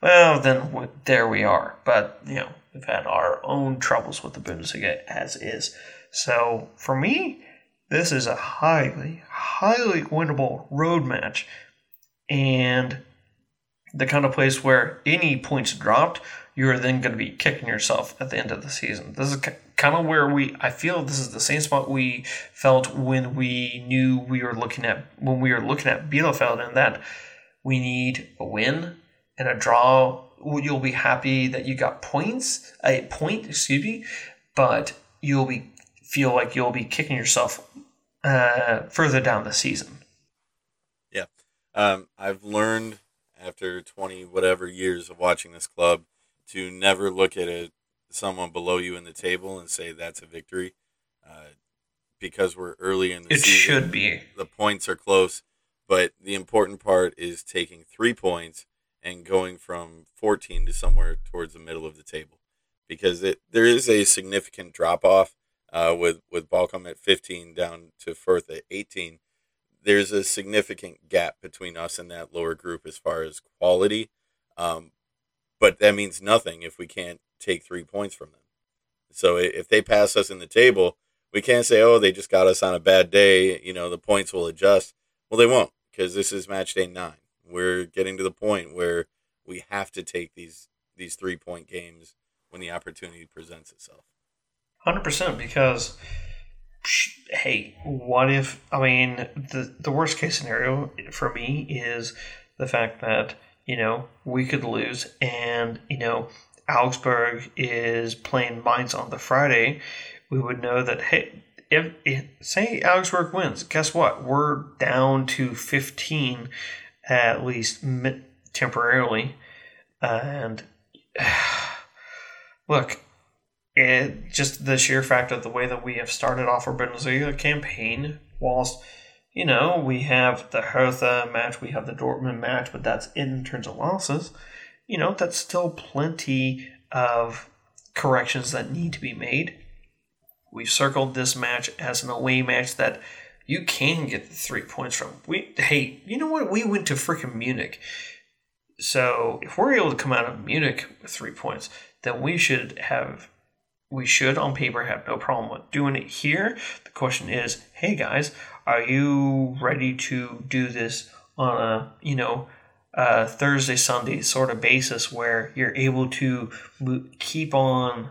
S1: well, then there we are. But you know we've had our own troubles with the Bundesliga as is. So for me, this is a highly highly winnable road match, and the kind of place where any points dropped you're then going to be kicking yourself at the end of the season. This is kind of where we, I feel this is the same spot we felt when we knew we were looking at, when we were looking at Bielefeld and that we need a win and a draw, you'll be happy that you got points, a point, excuse me, but you'll be feel like you'll be kicking yourself uh, further down the season.
S2: Yeah, um, I've learned after twenty whatever years of watching this club to never look at a, someone below you in the table and say that's a victory, uh, because we're early in the
S1: it
S2: season.
S1: It should be.
S2: The points are close, but the important part is taking three points and going from 14 to somewhere towards the middle of the table because it there is a significant drop off uh, with with Bochum at 15 down to Fürth at 18. There's a significant gap between us and that lower group as far as quality, um, but that means nothing if we can't take three points from them. So if they pass us in the table, we can't say, "Oh, they just got us on a bad day." You know, the points will adjust. Well, they won't because this is match day nine. We're getting to the point where we have to take these these three point games when the opportunity presents itself.
S1: Hundred percent, because hey, what if? I mean, the the worst case scenario for me is the fact that you know we could lose, and you know Augsburg is playing Mainz on the Friday. We would know that hey, if, if say Augsburg wins, guess what? We're down to 15 at least temporarily, and look, it just the sheer fact of the way that we have started off our Bundesliga campaign, whilst you know we have the Hertha match, we have the Dortmund match, but that's in terms of losses. You know, that's still plenty of corrections that need to be made We've circled this match as an away match that you can get the three points from. We hey, you know what? We went to freaking Munich. So if we're able to come out of Munich with three points, then we should have we should on paper have no problem with doing it here. The question is, hey guys, are you ready to do this on a you know Thursday Sunday sort of basis where you're able to keep on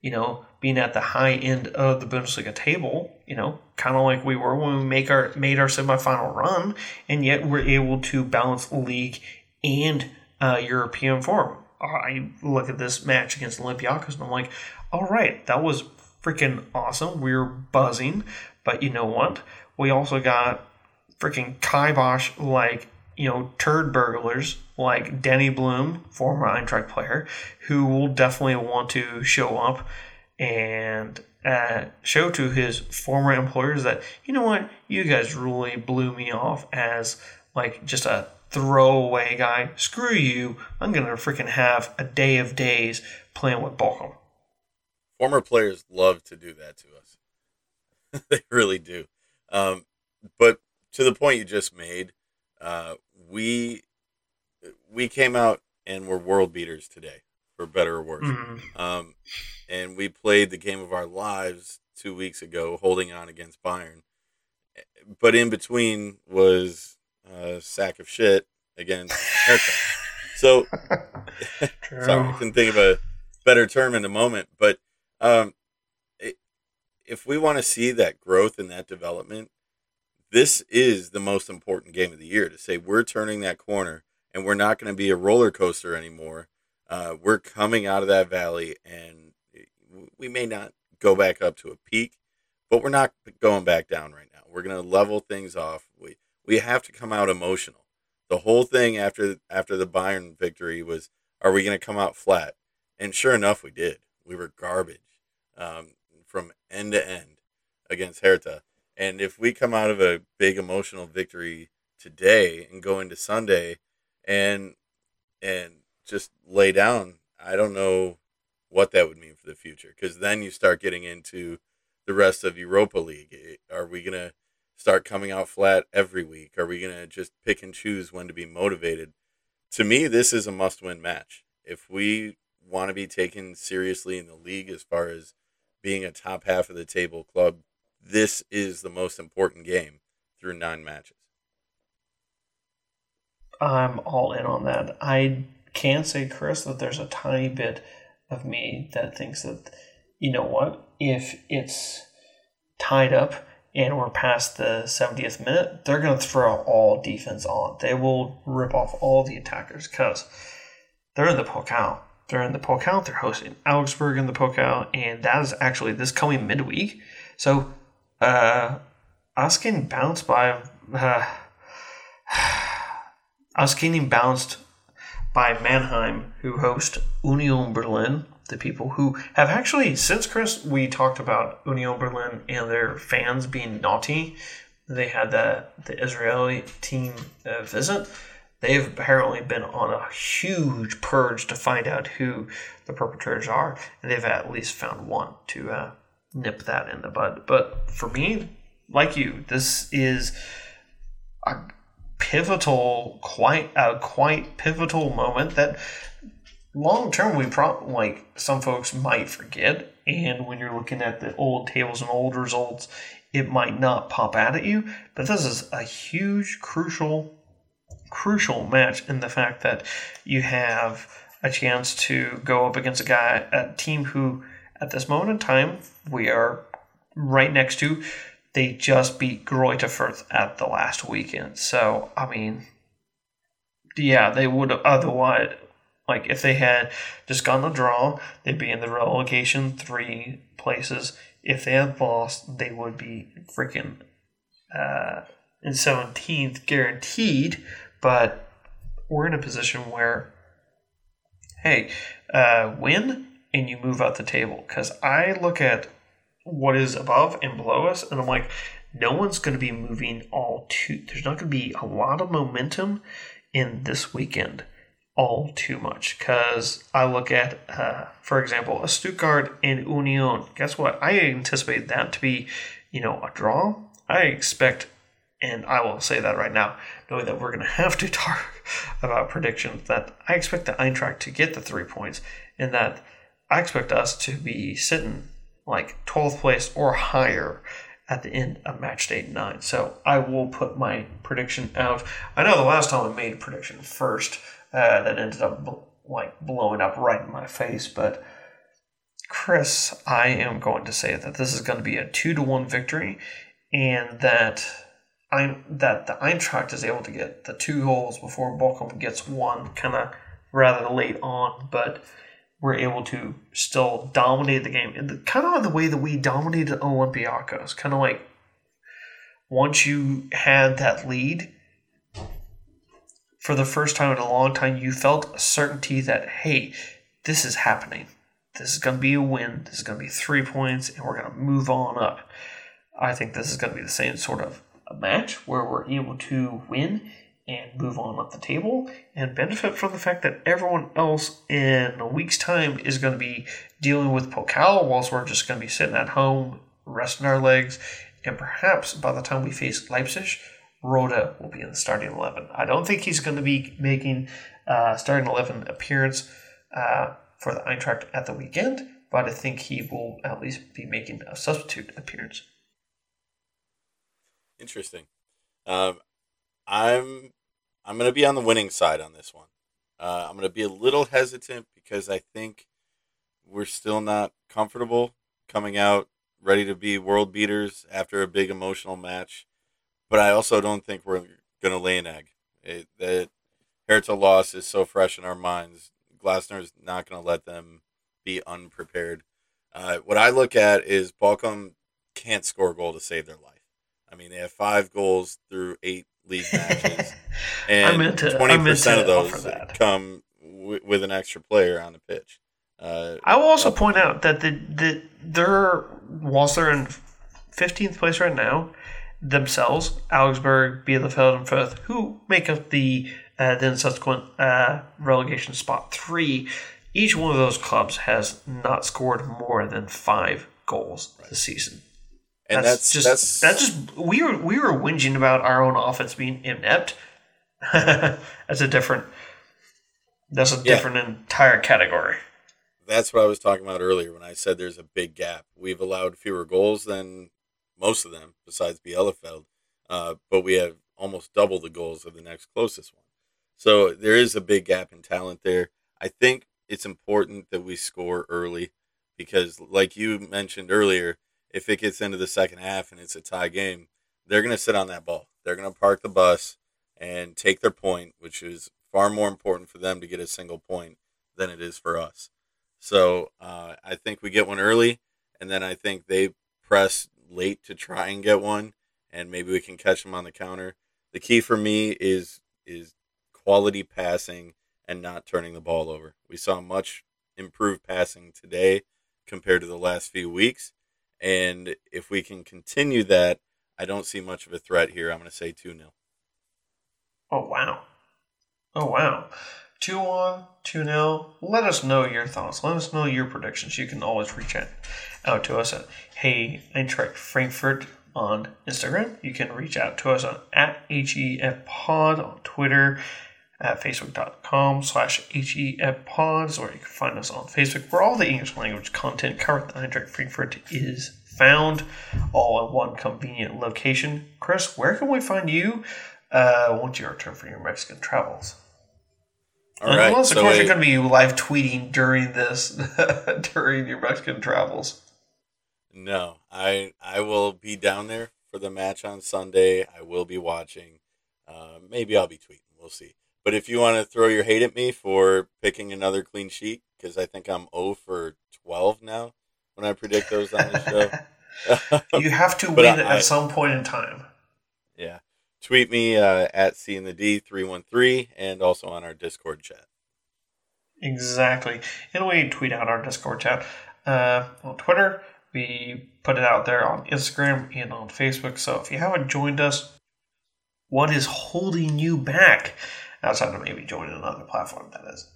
S1: you know being at the high end of the Bundesliga table, you know, kind of like we were when we make our made our semifinal run, and yet we're able to balance league and uh, European form. I look at this match against Olympiacos and I'm like, all right, that was freaking awesome. We're buzzing, but you know what? We also got freaking kibosh like you know turd burglars like Danny Blum, former Eintracht player, who will definitely want to show up and uh, show to his former employers that you know what you guys really blew me off as like just a throwaway guy. Screw you! I'm gonna freaking have a day of days playing with Bochum.
S2: Former players love to do that to us. they really do. Um, but to the point you just made, uh, we we came out and were world beaters today for better or worse. Mm-hmm. Um, and we played the game of our lives two weeks ago, holding on against Bayern. But in between was a sack of shit against. So, sorry, I couldn't think of a better term in the moment. But um, if we want to see that growth and that development, this is the most important game of the year to say we're turning that corner and we're not going to be a roller coaster anymore uh, we're coming out of that valley, and we may not go back up to a peak, but we're not going back down right now. We're going to level things off. We we have to come out emotional. The whole thing after after the Bayern victory was, are we going to come out flat? And sure enough, we did. We were garbage um, from end to end against Hertha. And if we come out of a big emotional victory today and go into Sunday and and just lay down, I don't know what that would mean for the future because then you start getting into the rest of Europa League. Are we going to start coming out flat every week? Are we going to just pick and choose when to be motivated? To me, this is a must win match. If we want to be taken seriously in the league as far as being a top half of the table club, this is the most important game through nine matches.
S1: I'm all in on that. I can say, Chris, that there's a tiny bit of me that thinks that, you know what, if it's tied up and we're past the 70th minute, they're going to throw all defense on. They will rip off all the attackers because they're in the Pokal. They're in the Pokal. They're hosting Augsburg in the Pokal, and that is actually this coming midweek. So, uh, us getting bounced by, uh, us getting bounced by Mannheim, who host Union Berlin, the people who have actually, since Chris, we talked about Union Berlin and their fans being naughty. They had the, the Israeli team uh, visit. They've apparently been on a huge purge to find out who the perpetrators are, and they've at least found one to uh, nip that in the bud. But for me, like you, this is a pivotal, quite a quite pivotal moment that long term we probably like some folks might forget. And when you're looking at the old tables and old results, it might not pop out at you. But this is a huge, crucial, crucial match in the fact that you have a chance to go up against a guy, a team who, at this moment in time, we are right next to. They just beat Greuther Fürth at the last weekend. So, I mean, yeah, they would have otherwise, like, if they had just gotten a draw, they'd be in the relegation three places. If they had lost, they would be freaking uh, in 17th guaranteed. But we're in a position where, hey, uh, win and you move out the table. Because I look at what is above and below us, and I'm like, no one's going to be moving all too. There's not going to be a lot of momentum in this weekend all too much because I look at, uh, for example, a Stuttgart and Union. Guess what? I anticipate that to be, you know, a draw. I expect, and I will say that right now, knowing that we're going to have to talk about predictions, that I expect the Eintracht to get the three points, and that I expect us to be sitting like 12th place or higher at the end of match day nine. So I will put my prediction out. I know the last time I made a prediction first, uh, that ended up bl- like blowing up right in my face, but Chris, I am going to say that this is going to be a two to one victory, and that That the Eintracht is able to get the two goals before Bochum gets one, kind of rather late on, but we're able to still dominate the game and kind of the way that we dominated Olympiacos. Kind of like once you had that lead, for the first time in a long time, you felt a certainty that, hey, this is happening. This is going to be a win. This is going to be three points, and we're going to move on up. I think this is going to be the same sort of a match where we're able to win and move on up the table and benefit from the fact that everyone else in a week's time is going to be dealing with Pokal whilst we're just going to be sitting at home, resting our legs, and perhaps by the time we face Leipzig, Rode will be in the starting 11. I don't think he's going to be making uh, starting 11 appearance uh, for the Eintracht at the weekend, but I think he will at least be making a substitute appearance.
S2: Interesting. Um, I'm I'm going to be on the winning side on this one. Uh, I'm going to be a little hesitant because I think we're still not comfortable coming out ready to be world beaters after a big emotional match. But I also don't think we're going to lay an egg. It, that Hertha loss is so fresh in our minds. Glasner is not going to let them be unprepared. Uh, what I look at is Bochum can't score a goal to save their life. I mean, they have five goals through eight league matches, and twenty percent of those come w- with an extra player on the pitch. Uh,
S1: I will also point out that the the they're whilst they're in fifteenth place right now, themselves, Augsburg, Bielefeld, and Fürth, who make up the uh, then subsequent uh, relegation spot three. Each one of those clubs has not scored more than five goals this season. And that's, that's just that's, that's just we were we were whinging about our own offense being inept. that's a different that's a yeah. different entire category.
S2: That's what I was talking about earlier when I said there's a big gap. We've allowed fewer goals than most of them, besides Bielefeld, uh, but we have almost double the goals of the next closest one. So there is a big gap in talent there. I think it's important that we score early because, like you mentioned earlier, if it gets into the second half and it's a tie game, they're going to sit on that ball. They're going to park the bus and take their point, which is far more important for them to get a single point than it is for us. So uh, I think we get one early, and then I think they press late to try and get one, and maybe we can catch them on the counter. The key for me is is quality passing and not turning the ball over. We saw much improved passing today compared to the last few weeks, and if we can continue that, I don't see much of a threat here. I'm going to say 2 0.
S1: Oh, wow. Oh, wow. 2 1, 2 0. Let us know your thoughts. Let us know your predictions. You can always reach out, out to us at Hey Eintracht Frankfurt on Instagram. You can reach out to us on at HEF Pod on Twitter at facebook.com slash Pods, or you can find us on Facebook where all the English language content covered at Eintracht Frankfurt is found, all in one convenient location. Chris, where can we find you uh, once you return from your Mexican travels? All right, Unless, of so course, you're going to be live tweeting during this, during your Mexican travels.
S2: No, I I will be down there for the match on Sunday. I will be watching. Uh, maybe I'll be tweeting. We'll see. But if you want to throw your hate at me for picking another clean sheet, because I think I'm 0 for 12 now when I predict those on the
S1: show. you have to win I, at some point in time.
S2: Yeah. Tweet me uh, at C in the D 313 and also on our Discord chat.
S1: Exactly. And we tweet out our Discord chat uh, on Twitter. We put it out there on Instagram and on Facebook. So if you haven't joined us, what is holding you back? Outside of maybe joining another platform, that is.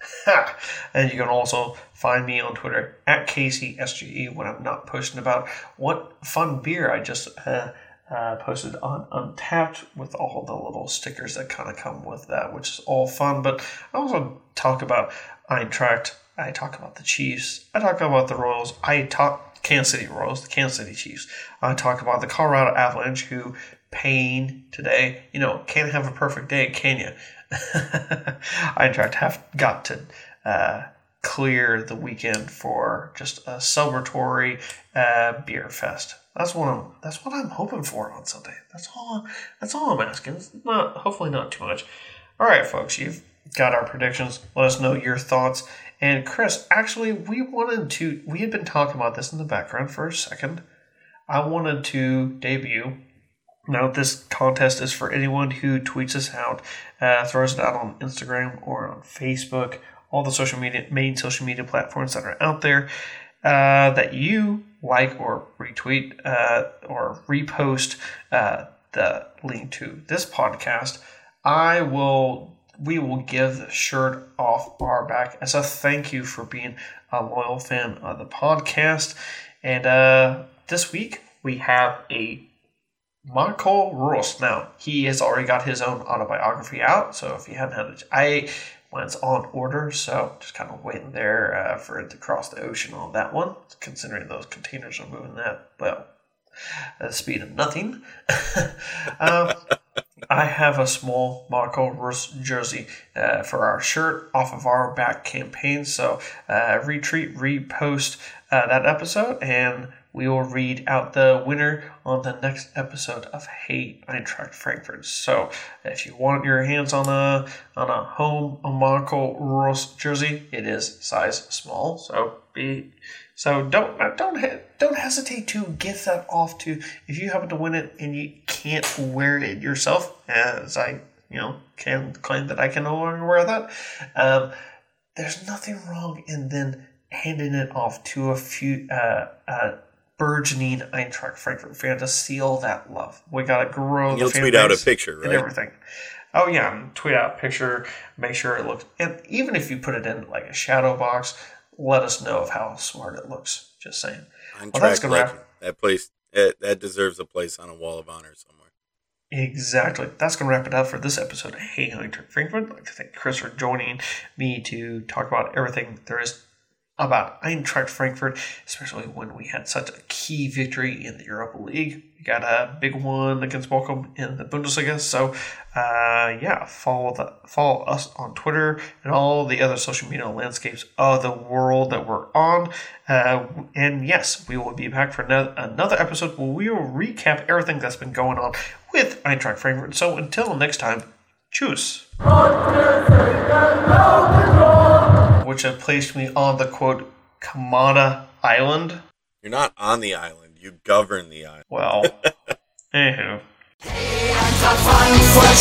S1: and you can also find me on Twitter at KCSGE when I'm not posting about what fun beer I just uh, uh, posted on Untappd with all the little stickers that kind of come with that, which is all fun. But I also talk about Eintracht. I talk about the Chiefs. I talk about the Royals. I talk Kansas City Royals, the Kansas City Chiefs. I talk about the Colorado Avalanche, who pain today. You know, can't have a perfect day, can you? Eintracht have got to uh, clear the weekend for just a celebratory uh, beer fest. That's what I'm. That's what I'm hoping for on Sunday. That's all. That's all I'm asking. It's not. Hopefully, not too much. All right, folks. You've got our predictions. Let us know your thoughts. And Chris, actually, we wanted to. We had been talking about this in the background for a second. I wanted to debut now, this contest is for anyone who tweets us out, uh, throws it out on Instagram or on Facebook, all the social media, main social media platforms that are out there, uh, that you like or retweet uh, or repost uh, the link to this podcast. I will. We will give the shirt off our back as a thank you for being a loyal fan of the podcast. And uh, this week we have a Marco Russ. Now, he has already got his own autobiography out, so if you haven't had it, I it's on order, so just kind of waiting there uh, for it to cross the ocean on that one, considering those containers are moving that, well, at the speed of nothing. um, I have a small Marco Russ jersey uh, for our shirt off of our back campaign, so uh, retweet, repost uh, that episode, and we will read out the winner on the next episode of Hey Eintracht Frankfurt. So if you want your hands on a on a home Monaco Rose jersey, it is size small. So be so don't don't don't hesitate to give that off to if you happen to win it and you can't wear it yourself, as I you know can claim that I can no longer wear that. Um, there's nothing wrong in then handing it off to a few uh, uh, burgeoning Eintracht Frankfurt fan to seal that love. We got to grow.
S2: You'll tweet out a picture, right?
S1: And everything. Oh yeah, tweet out a picture. Make sure it looks. And even if you put it in like a shadow box, let us know of how smart it looks. Just saying.
S2: Eintracht well, that's gonna wrap. That place that, that deserves a place on a wall of honor somewhere.
S1: Exactly. That's going to wrap it up for this episode of Hey Eintracht Frankfurt. I'd like to thank Chris for joining me to talk about everything there is about Eintracht Frankfurt, especially when we had such a key victory in the Europa League. We got a big one against Bochum in the Bundesliga. So, uh, yeah, follow the follow us on Twitter and all the other social media landscapes of the world that we're on. Uh, and yes, we will be back for another episode where we will recap everything that's been going on with Eintracht Frankfurt. So, until next time, choose. Which have placed me on the quote Kamada Island.
S2: You're not on the island. You govern the island.
S1: Well, anywho. Hey,
S3: Frankfurt,